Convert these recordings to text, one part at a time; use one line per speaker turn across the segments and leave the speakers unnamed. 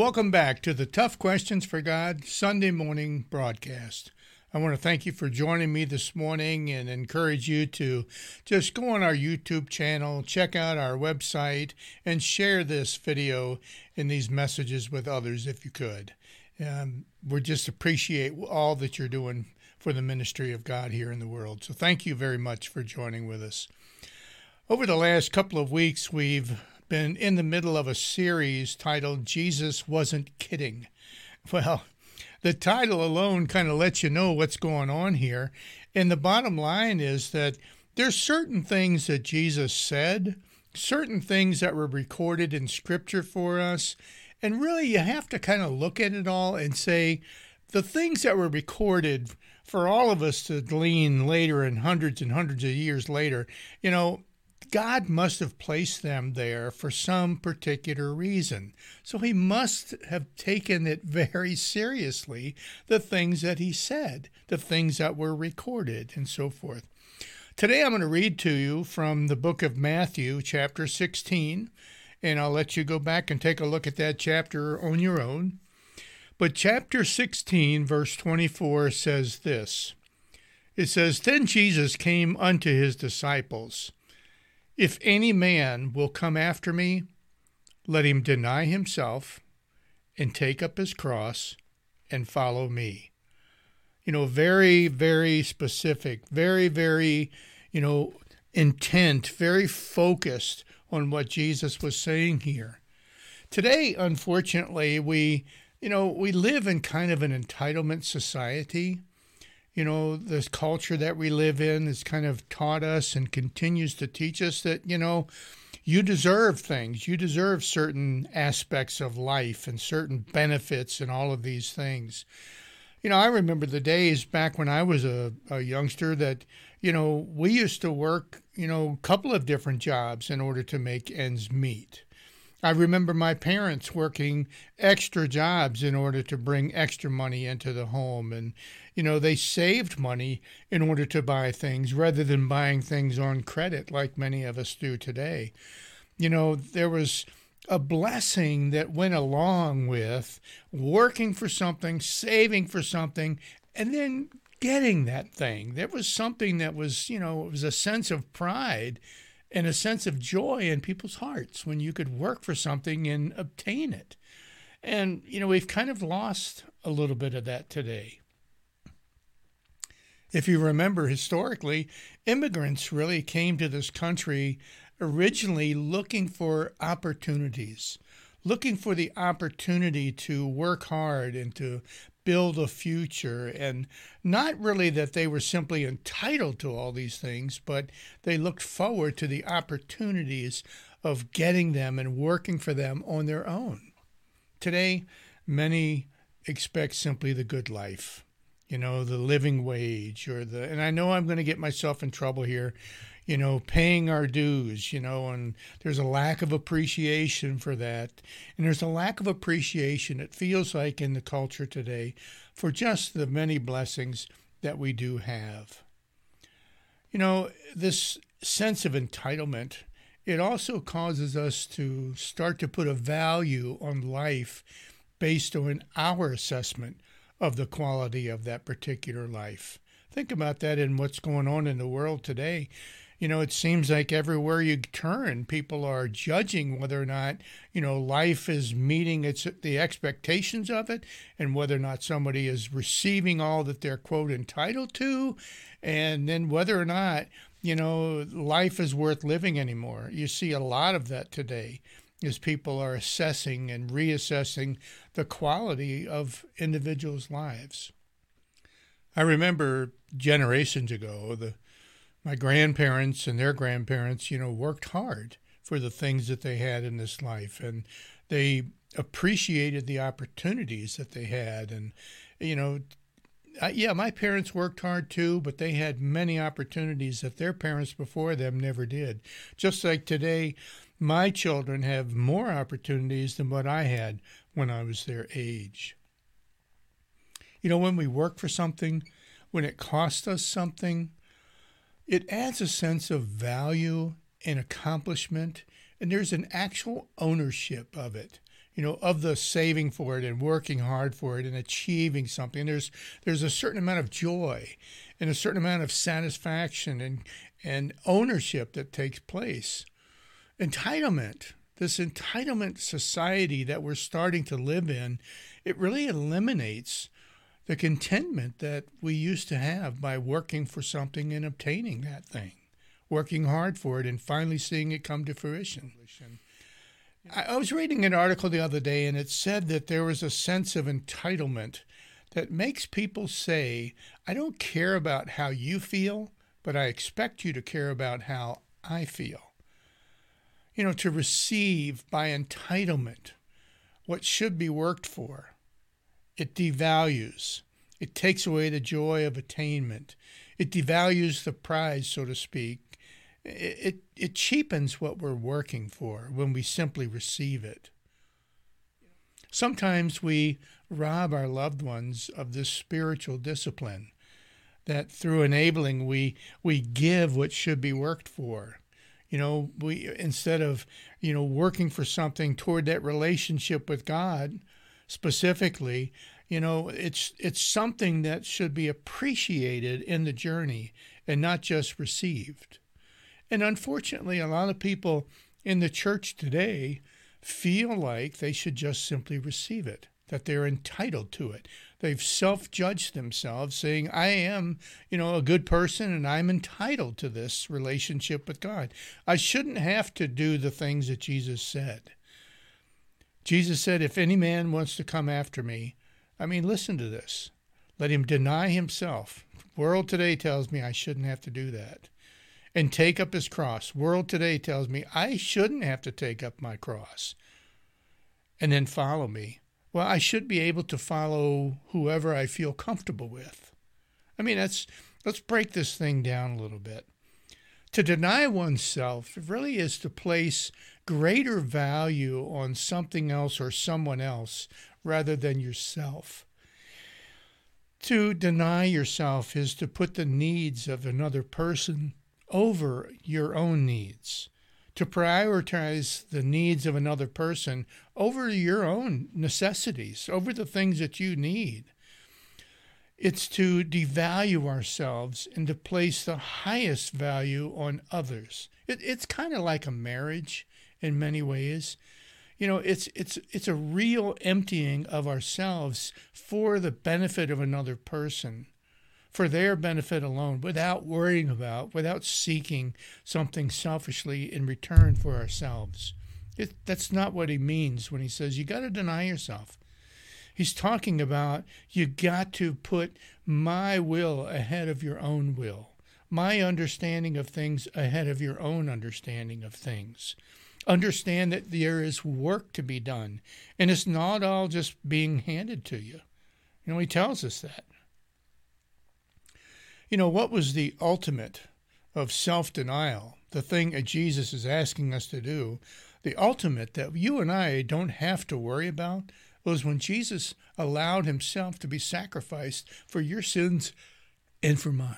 Welcome back to the Tough Questions for God Sunday morning broadcast. I want to thank you for joining me this morning and encourage you to just go on our YouTube channel, check out our website, and share this video and these messages with others if you could. Um, we just appreciate all that you're doing for the ministry of God here in the world. So thank you very much for joining with us. Over the last couple of weeks, we've been in the middle of a series titled Jesus Wasn't Kidding. Well, the title alone kind of lets you know what's going on here. And the bottom line is that there's certain things that Jesus said, certain things that were recorded in scripture for us. And really, you have to kind of look at it all and say the things that were recorded for all of us to glean later and hundreds and hundreds of years later, you know, God must have placed them there for some particular reason. So he must have taken it very seriously, the things that he said, the things that were recorded, and so forth. Today I'm going to read to you from the book of Matthew, chapter 16, and I'll let you go back and take a look at that chapter on your own. But chapter 16, verse 24 says this It says, Then Jesus came unto his disciples if any man will come after me, let him deny himself and take up his cross and follow me. You know, very, very specific, very, very, you know, intent, very focused on what Jesus was saying here. Today, unfortunately, we, you know, we live in kind of an entitlement society you know, this culture that we live in has kind of taught us and continues to teach us that, you know, you deserve things. You deserve certain aspects of life and certain benefits and all of these things. You know, I remember the days back when I was a, a youngster that, you know, we used to work, you know, a couple of different jobs in order to make ends meet. I remember my parents working extra jobs in order to bring extra money into the home. And, you know, they saved money in order to buy things rather than buying things on credit like many of us do today. You know, there was a blessing that went along with working for something, saving for something, and then getting that thing. There was something that was, you know, it was a sense of pride and a sense of joy in people's hearts when you could work for something and obtain it. And, you know, we've kind of lost a little bit of that today. If you remember historically, immigrants really came to this country originally looking for opportunities, looking for the opportunity to work hard and to build a future. And not really that they were simply entitled to all these things, but they looked forward to the opportunities of getting them and working for them on their own. Today, many expect simply the good life, you know, the living wage or the, and I know I'm going to get myself in trouble here you know, paying our dues, you know, and there's a lack of appreciation for that. And there's a lack of appreciation, it feels like, in the culture today for just the many blessings that we do have. You know, this sense of entitlement, it also causes us to start to put a value on life based on our assessment of the quality of that particular life. Think about that in what's going on in the world today you know, it seems like everywhere you turn, people are judging whether or not, you know, life is meeting its the expectations of it and whether or not somebody is receiving all that they're quote entitled to and then whether or not, you know, life is worth living anymore. You see a lot of that today as people are assessing and reassessing the quality of individuals' lives. I remember generations ago the my grandparents and their grandparents, you know, worked hard for the things that they had in this life and they appreciated the opportunities that they had and you know yeah my parents worked hard too but they had many opportunities that their parents before them never did just like today my children have more opportunities than what I had when I was their age you know when we work for something when it costs us something it adds a sense of value and accomplishment, and there's an actual ownership of it. you know, of the saving for it and working hard for it and achieving something. There's there's a certain amount of joy and a certain amount of satisfaction and and ownership that takes place. Entitlement, this entitlement society that we're starting to live in, it really eliminates the contentment that we used to have by working for something and obtaining that thing, working hard for it and finally seeing it come to fruition. I was reading an article the other day and it said that there was a sense of entitlement that makes people say, I don't care about how you feel, but I expect you to care about how I feel. You know, to receive by entitlement what should be worked for, it devalues, it takes away the joy of attainment, it devalues the prize, so to speak, it, it cheapens what we're working for when we simply receive it. Sometimes we rob our loved ones of this spiritual discipline that through enabling we we give what should be worked for you know we instead of you know working for something toward that relationship with god specifically you know it's it's something that should be appreciated in the journey and not just received and unfortunately, a lot of people in the church today feel like they should just simply receive it, that they're entitled to it. They've self judged themselves, saying, I am, you know, a good person and I'm entitled to this relationship with God. I shouldn't have to do the things that Jesus said. Jesus said, If any man wants to come after me, I mean, listen to this. Let him deny himself. World today tells me I shouldn't have to do that and take up his cross. World today tells me I shouldn't have to take up my cross and then follow me. Well, I should be able to follow whoever I feel comfortable with. I mean, let's let's break this thing down a little bit. To deny oneself really is to place greater value on something else or someone else rather than yourself. To deny yourself is to put the needs of another person over your own needs, to prioritize the needs of another person over your own necessities, over the things that you need. It's to devalue ourselves and to place the highest value on others. It, it's kind of like a marriage in many ways. You know, it's it's it's a real emptying of ourselves for the benefit of another person for their benefit alone without worrying about, without seeking something selfishly in return for ourselves. It, that's not what he means when he says you got to deny yourself. He's talking about you got to put my will ahead of your own will, my understanding of things ahead of your own understanding of things. Understand that there is work to be done, and it's not all just being handed to you. You know, he tells us that. You know, what was the ultimate of self denial? The thing that Jesus is asking us to do, the ultimate that you and I don't have to worry about, was when Jesus allowed himself to be sacrificed for your sins and for mine.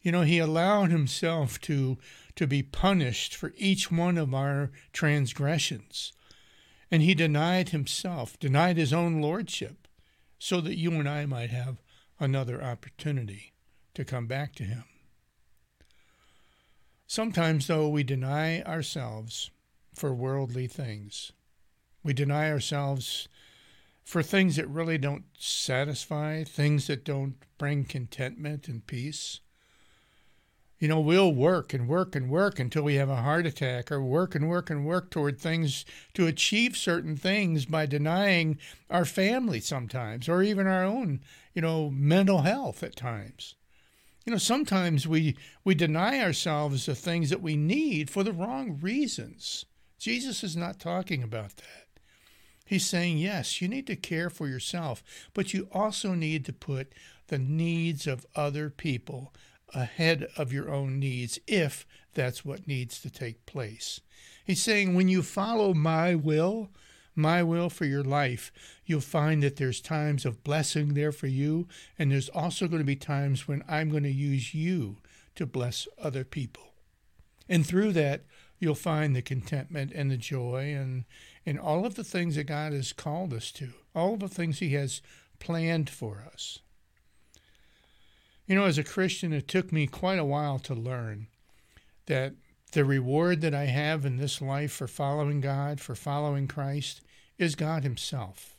You know, he allowed himself to, to be punished for each one of our transgressions. And he denied himself, denied his own lordship, so that you and I might have another opportunity to come back to Him. Sometimes, though, we deny ourselves for worldly things. We deny ourselves for things that really don't satisfy, things that don't bring contentment and peace. You know, we'll work and work and work until we have a heart attack, or work and work and work toward things to achieve certain things by denying our family sometimes, or even our own, you know, mental health at times. You know, sometimes we, we deny ourselves the things that we need for the wrong reasons. Jesus is not talking about that. He's saying, yes, you need to care for yourself, but you also need to put the needs of other people ahead of your own needs if that's what needs to take place. He's saying when you follow my will, my will for your life, you'll find that there's times of blessing there for you, and there's also going to be times when I'm going to use you to bless other people. And through that, you'll find the contentment and the joy and and all of the things that God has called us to, all of the things He has planned for us. You know, as a Christian, it took me quite a while to learn that the reward that I have in this life for following God, for following Christ, is God Himself.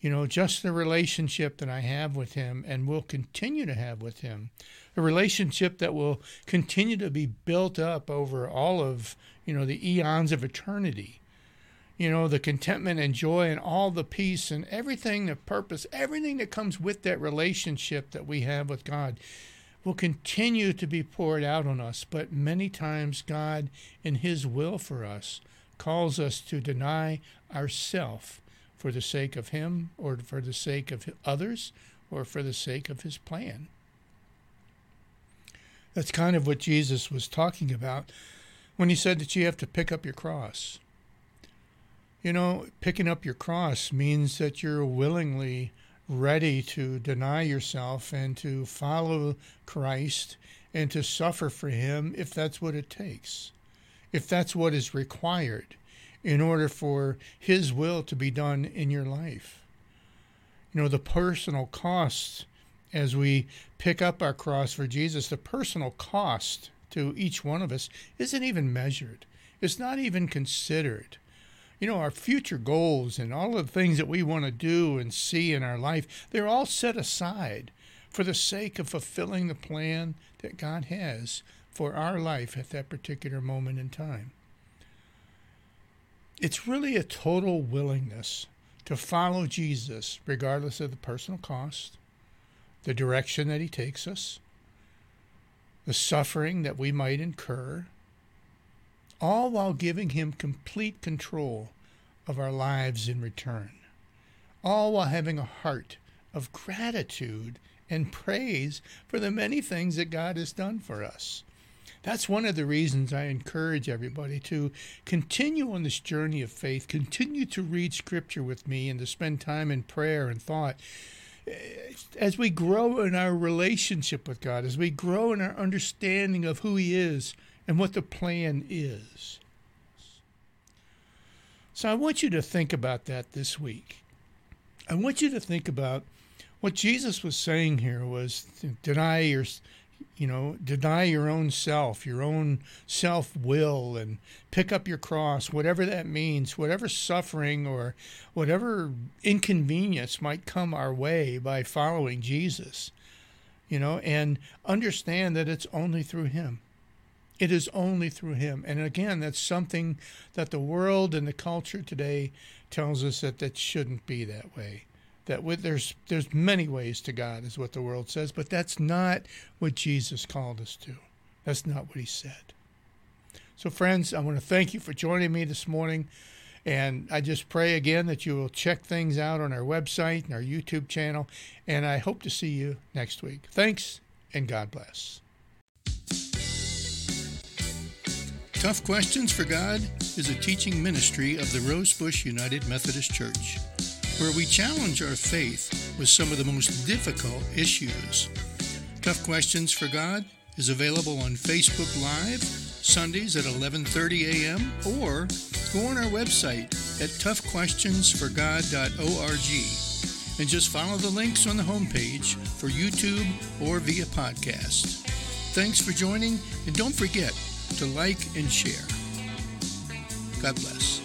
You know, just the relationship that I have with Him and will continue to have with Him, a relationship that will continue to be built up over all of, you know, the eons of eternity. You know, the contentment and joy and all the peace and everything, the purpose, everything that comes with that relationship that we have with God will continue to be poured out on us. But many times, God, in His will for us, calls us to deny ourself for the sake of Him or for the sake of others or for the sake of His plan. That's kind of what Jesus was talking about when he said that you have to pick up your cross. You know, picking up your cross means that you're willingly ready to deny yourself and to follow Christ and to suffer for Him if that's what it takes, if that's what is required in order for His will to be done in your life. You know, the personal cost as we pick up our cross for Jesus, the personal cost to each one of us isn't even measured, it's not even considered you know, our future goals and all of the things that we want to do and see in our life, they're all set aside for the sake of fulfilling the plan that God has for our life at that particular moment in time. It's really a total willingness to follow Jesus, regardless of the personal cost, the direction that he takes us, the suffering that we might incur, all while giving him complete control of our lives in return, all while having a heart of gratitude and praise for the many things that God has done for us. That's one of the reasons I encourage everybody to continue on this journey of faith, continue to read Scripture with me, and to spend time in prayer and thought. As we grow in our relationship with God, as we grow in our understanding of who He is and what the plan is. So I want you to think about that this week. I want you to think about what Jesus was saying here was deny your you know, deny your own self, your own self will, and pick up your cross, whatever that means, whatever suffering or whatever inconvenience might come our way by following Jesus, you know, and understand that it's only through Him. It is only through him. And again, that's something that the world and the culture today tells us that that shouldn't be that way. That with, there's there's many ways to God is what the world says, but that's not what Jesus called us to. That's not what he said. So friends, I want to thank you for joining me this morning. And I just pray again that you will check things out on our website and our YouTube channel. And I hope to see you next week. Thanks and God bless. Tough Questions for God is a teaching ministry of the Rosebush United Methodist Church, where we challenge our faith with some of the most difficult issues. Tough Questions for God is available on Facebook Live Sundays at 11:30 a.m. or go on our website at toughquestionsforgod.org and just follow the links on the homepage for YouTube or via podcast. Thanks for joining and don't forget to like and share. God bless.